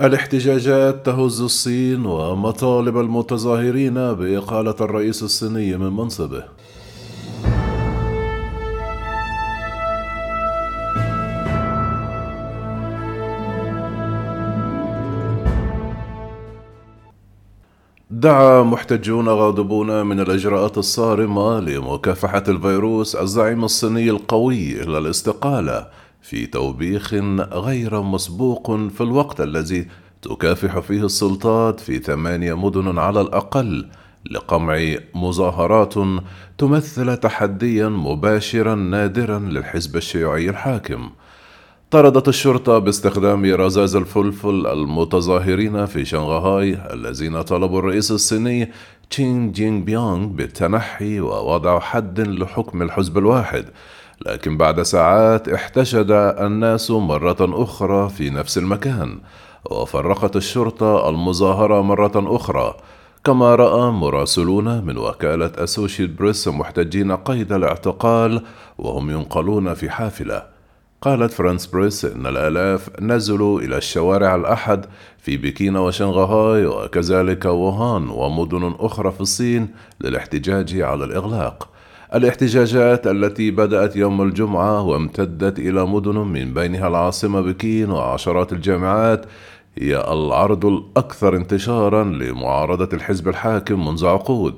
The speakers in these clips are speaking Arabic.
الاحتجاجات تهز الصين ومطالب المتظاهرين بإقالة الرئيس الصيني من منصبه. دعا محتجون غاضبون من الإجراءات الصارمة لمكافحة الفيروس الزعيم الصيني القوي إلى الاستقالة. في توبيخ غير مسبوق في الوقت الذي تكافح فيه السلطات في ثمانية مدن على الأقل لقمع مظاهرات تمثل تحديا مباشرا نادرا للحزب الشيوعي الحاكم. طردت الشرطة باستخدام رذاذ الفلفل المتظاهرين في شنغهاي الذين طلبوا الرئيس الصيني تشين جينغ بيونغ بالتنحي ووضع حد لحكم الحزب الواحد. لكن بعد ساعات احتشد الناس مرة أخرى في نفس المكان وفرقت الشرطة المظاهرة مرة أخرى كما رأى مراسلون من وكالة أسوشيت بريس محتجين قيد الاعتقال وهم ينقلون في حافلة. قالت فرانس بريس إن الآلاف نزلوا إلى الشوارع الأحد في بكين وشنغهاي وكذلك ووهان ومدن أخرى في الصين للاحتجاج على الإغلاق. الاحتجاجات التي بدأت يوم الجمعة وامتدت إلى مدن من بينها العاصمة بكين وعشرات الجامعات هي العرض الأكثر انتشارا لمعارضة الحزب الحاكم منذ عقود.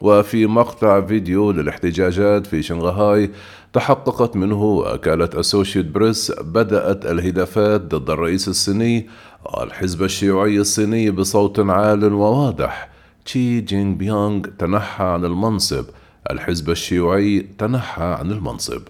وفي مقطع فيديو للاحتجاجات في شنغهاي تحققت منه وكالة أسوشيت بريس بدأت الهدافات ضد الرئيس الصيني والحزب الشيوعي الصيني بصوت عال وواضح. تشي جين بيونغ تنحى عن المنصب. الحزب الشيوعي تنحى عن المنصب.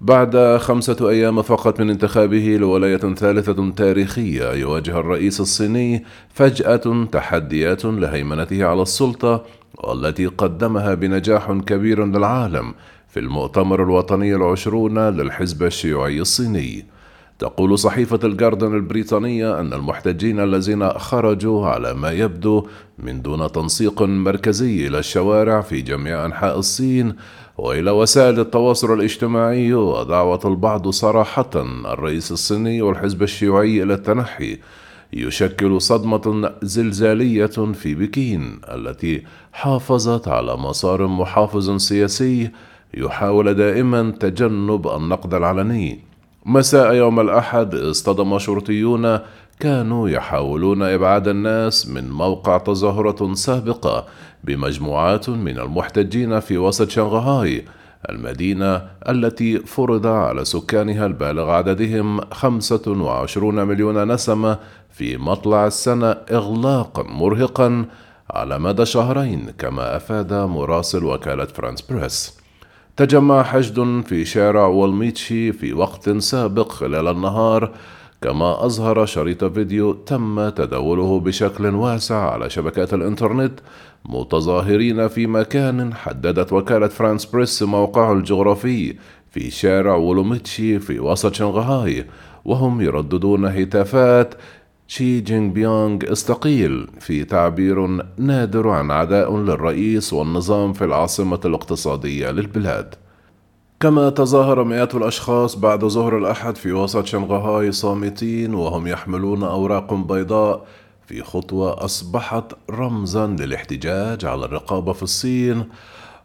بعد خمسة أيام فقط من انتخابه لولاية ثالثة تاريخية يواجه الرئيس الصيني فجأة تحديات لهيمنته على السلطة والتي قدمها بنجاح كبير للعالم في المؤتمر الوطني العشرون للحزب الشيوعي الصيني. تقول صحيفة الجاردن البريطانية أن المحتجين الذين خرجوا على ما يبدو من دون تنسيق مركزي إلى الشوارع في جميع أنحاء الصين وإلى وسائل التواصل الاجتماعي ودعوة البعض صراحة الرئيس الصيني والحزب الشيوعي إلى التنحي. يشكل صدمة زلزالية في بكين التي حافظت على مسار محافظ سياسي يحاول دائما تجنب النقد العلني. مساء يوم الأحد اصطدم شرطيون كانوا يحاولون إبعاد الناس من موقع تظاهرة سابقة بمجموعات من المحتجين في وسط شنغهاي المدينة التي فرض على سكانها البالغ عددهم 25 مليون نسمة في مطلع السنة إغلاقا مرهقا على مدى شهرين كما أفاد مراسل وكالة فرانس بريس. تجمع حشد في شارع والميتشي في وقت سابق خلال النهار. كما أظهر شريط فيديو تم تداوله بشكل واسع على شبكات الإنترنت متظاهرين في مكان حددت وكالة فرانس بريس موقعه الجغرافي في شارع ولوميتشي في وسط شنغهاي وهم يرددون هتافات شي جين بينغ استقيل في تعبير نادر عن عداء للرئيس والنظام في العاصمة الاقتصادية للبلاد. كما تظاهر مئات الأشخاص بعد ظهر الأحد في وسط شنغهاي صامتين وهم يحملون أوراق بيضاء في خطوة أصبحت رمزا للاحتجاج على الرقابة في الصين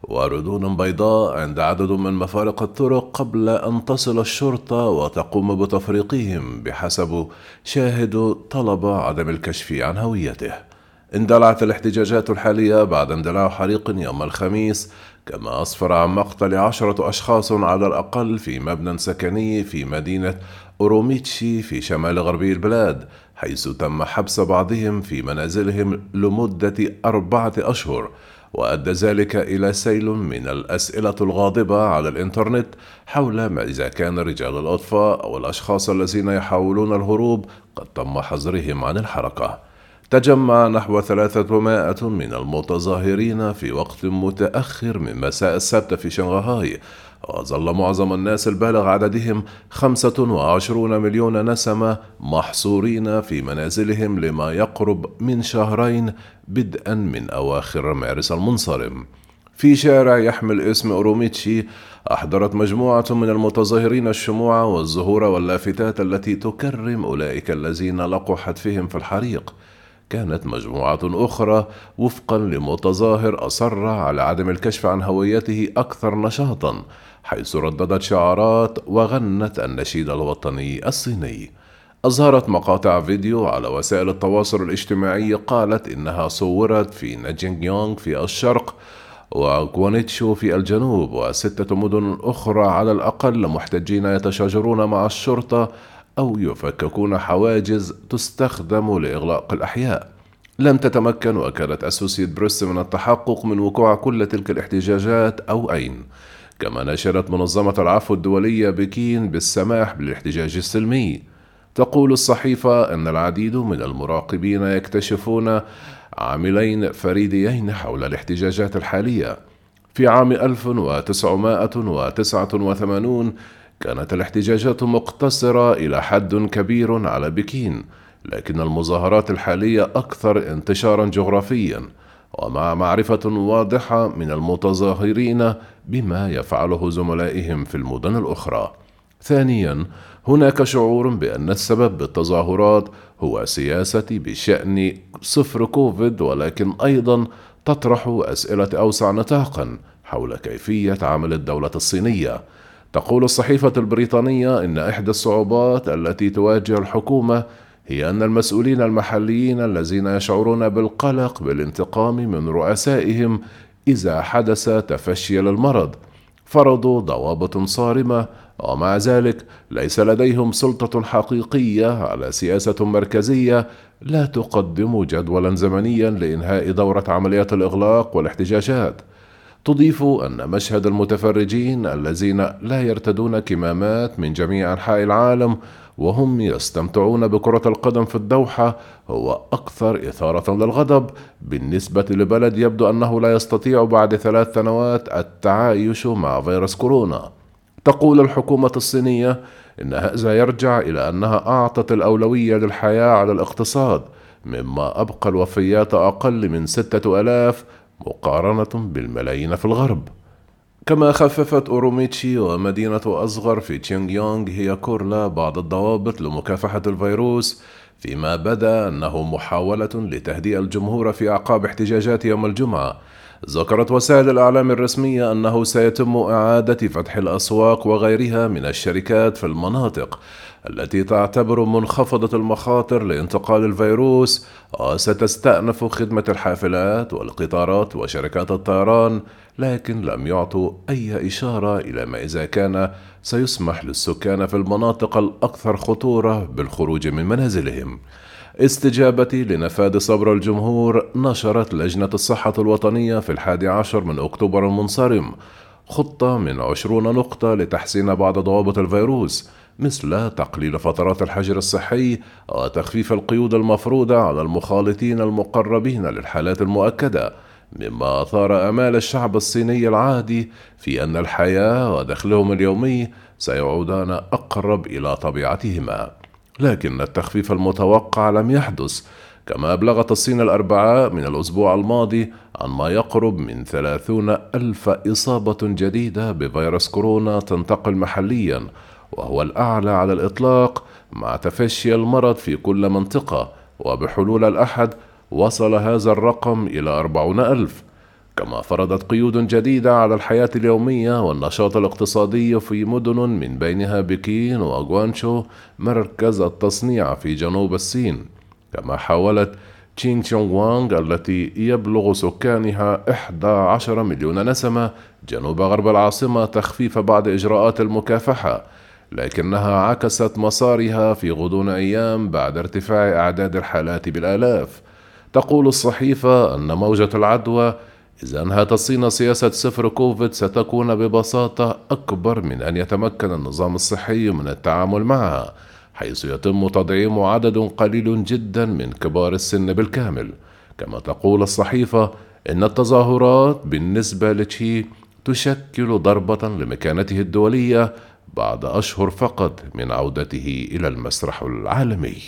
وردود بيضاء عند عدد من مفارق الطرق قبل أن تصل الشرطة وتقوم بتفريقهم بحسب شاهد طلب عدم الكشف عن هويته. اندلعت الاحتجاجات الحالية بعد اندلاع حريق يوم الخميس كما أسفر عن مقتل عشرة أشخاص على الأقل في مبنى سكني في مدينة أوروميتشي في شمال غربي البلاد حيث تم حبس بعضهم في منازلهم لمدة أربعة أشهر. وأدى ذلك إلى سيل من الأسئلة الغاضبة على الإنترنت حول ما إذا كان رجال الأطفاء أو الأشخاص الذين يحاولون الهروب قد تم حظرهم عن الحركة. تجمع نحو ثلاثة من المتظاهرين في وقت متأخر من مساء السبت في شنغهاي وظل معظم الناس البالغ عددهم خمسة وعشرون مليون نسمة محصورين في منازلهم لما يقرب من شهرين بدءا من أواخر مارس المنصرم. في شارع يحمل اسم أوروميتشي أحضرت مجموعة من المتظاهرين الشموع والزهور واللافتات التي تكرم أولئك الذين لقوا حتفهم في الحريق. كانت مجموعة أخرى وفقا لمتظاهر أصر على عدم الكشف عن هويته أكثر نشاطا حيث رددت شعارات وغنت النشيد الوطني الصيني. أظهرت مقاطع فيديو على وسائل التواصل الاجتماعي قالت إنها صورت في ناجينغ يونغ في الشرق وغوانيتشو في الجنوب وستة مدن أخرى على الأقل محتجين يتشاجرون مع الشرطة أو يفككون حواجز تستخدم لإغلاق الأحياء. لم تتمكن وكالة أسوسيت بريس من التحقق من وقوع كل تلك الاحتجاجات أو أين. كما نشرت منظمة العفو الدولية بكين بالسماح بالاحتجاج السلمي. تقول الصحيفة أن العديد من المراقبين يكتشفون عاملين فريديين حول الاحتجاجات الحالية. في عام 1989 كانت الاحتجاجات مقتصرة إلى حد كبير على بكين لكن المظاهرات الحالية أكثر انتشارا جغرافيا ومع معرفة واضحة من المتظاهرين بما يفعله زملائهم في المدن الأخرى. ثانيا هناك شعور بأن السبب بالتظاهرات هو سياسة بشأن صفر كوفيد ولكن أيضا تطرح أسئلة أوسع نطاقا حول كيفية عمل الدولة الصينية. تقول الصحيفة البريطانية إن إحدى الصعوبات التي تواجه الحكومة هي أن المسؤولين المحليين الذين يشعرون بالقلق بالانتقام من رؤسائهم إذا حدث تفشي للمرض فرضوا ضوابط صارمة ومع ذلك ليس لديهم سلطة حقيقية على سياسة مركزية لا تقدم جدولا زمنيا لإنهاء دورة عمليات الإغلاق والاحتجاجات. تضيف أن مشهد المتفرجين الذين لا يرتدون كمامات من جميع أنحاء العالم وهم يستمتعون بكرة القدم في الدوحة هو أكثر إثارة للغضب بالنسبة لبلد يبدو أنه لا يستطيع بعد ثلاث سنوات التعايش مع فيروس كورونا. تقول الحكومة الصينية إن هذا يرجع إلى أنها أعطت الأولوية للحياة على الاقتصاد مما أبقى الوفيات أقل من ستة ألاف مقارنة بالملايين في الغرب. كما خففت أوروميتشي ومدينة أصغر في تشينغ يونغ هي كورلا بعض الضوابط لمكافحة الفيروس فيما بدا أنه محاولة لتهدئة الجمهور في أعقاب احتجاجات يوم الجمعة. ذكرت وسائل الإعلام الرسمية أنه سيتم إعادة فتح الأسواق وغيرها من الشركات في المناطق التي تعتبر منخفضة المخاطر لانتقال الفيروس وستستأنف خدمة الحافلات والقطارات وشركات الطيران لكن لم يعطوا أي إشارة إلى ما إذا كان سيسمح للسكان في المناطق الأكثر خطورة بالخروج من منازلهم. استجابة لنفاذ صبر الجمهور نشرت لجنة الصحة الوطنية في الحادي عشر من أكتوبر المنصرم خطة من عشرون نقطة لتحسين بعض ضوابط الفيروس مثل تقليل فترات الحجر الصحي وتخفيف القيود المفروضة على المخالطين المقربين للحالات المؤكدة مما أثار آمال الشعب الصيني العادي في أن الحياة ودخلهم اليومي سيعودان أقرب إلى طبيعتهما. لكن التخفيف المتوقع لم يحدث كما أبلغت الصين الأربعاء من الأسبوع الماضي عن ما يقرب من ثلاثون ألف إصابة جديدة بفيروس كورونا تنتقل محليا وهو الأعلى على الإطلاق مع تفشي المرض في كل منطقة وبحلول الأحد وصل هذا الرقم إلى أربعون ألف. كما فرضت قيود جديدة على الحياة اليومية والنشاط الاقتصادي في مدن من بينها بكين وغوانشو مركز التصنيع في جنوب الصين. كما حاولت تشين تشونغ وانغ التي يبلغ سكانها 11 مليون نسمة جنوب غرب العاصمة تخفيف بعض إجراءات المكافحة. لكنها عكست مسارها في غضون أيام بعد ارتفاع أعداد الحالات بالآلاف. تقول الصحيفة أن موجة العدوى إذا أنهت الصين سياسة صفر كوفيد ستكون ببساطة أكبر من أن يتمكن النظام الصحي من التعامل معها حيث يتم تدعيم عدد قليل جدا من كبار السن بالكامل. كما تقول الصحيفة إن التظاهرات بالنسبة لتشي تشكل ضربة لمكانته الدولية بعد أشهر فقط من عودته إلى المسرح العالمي.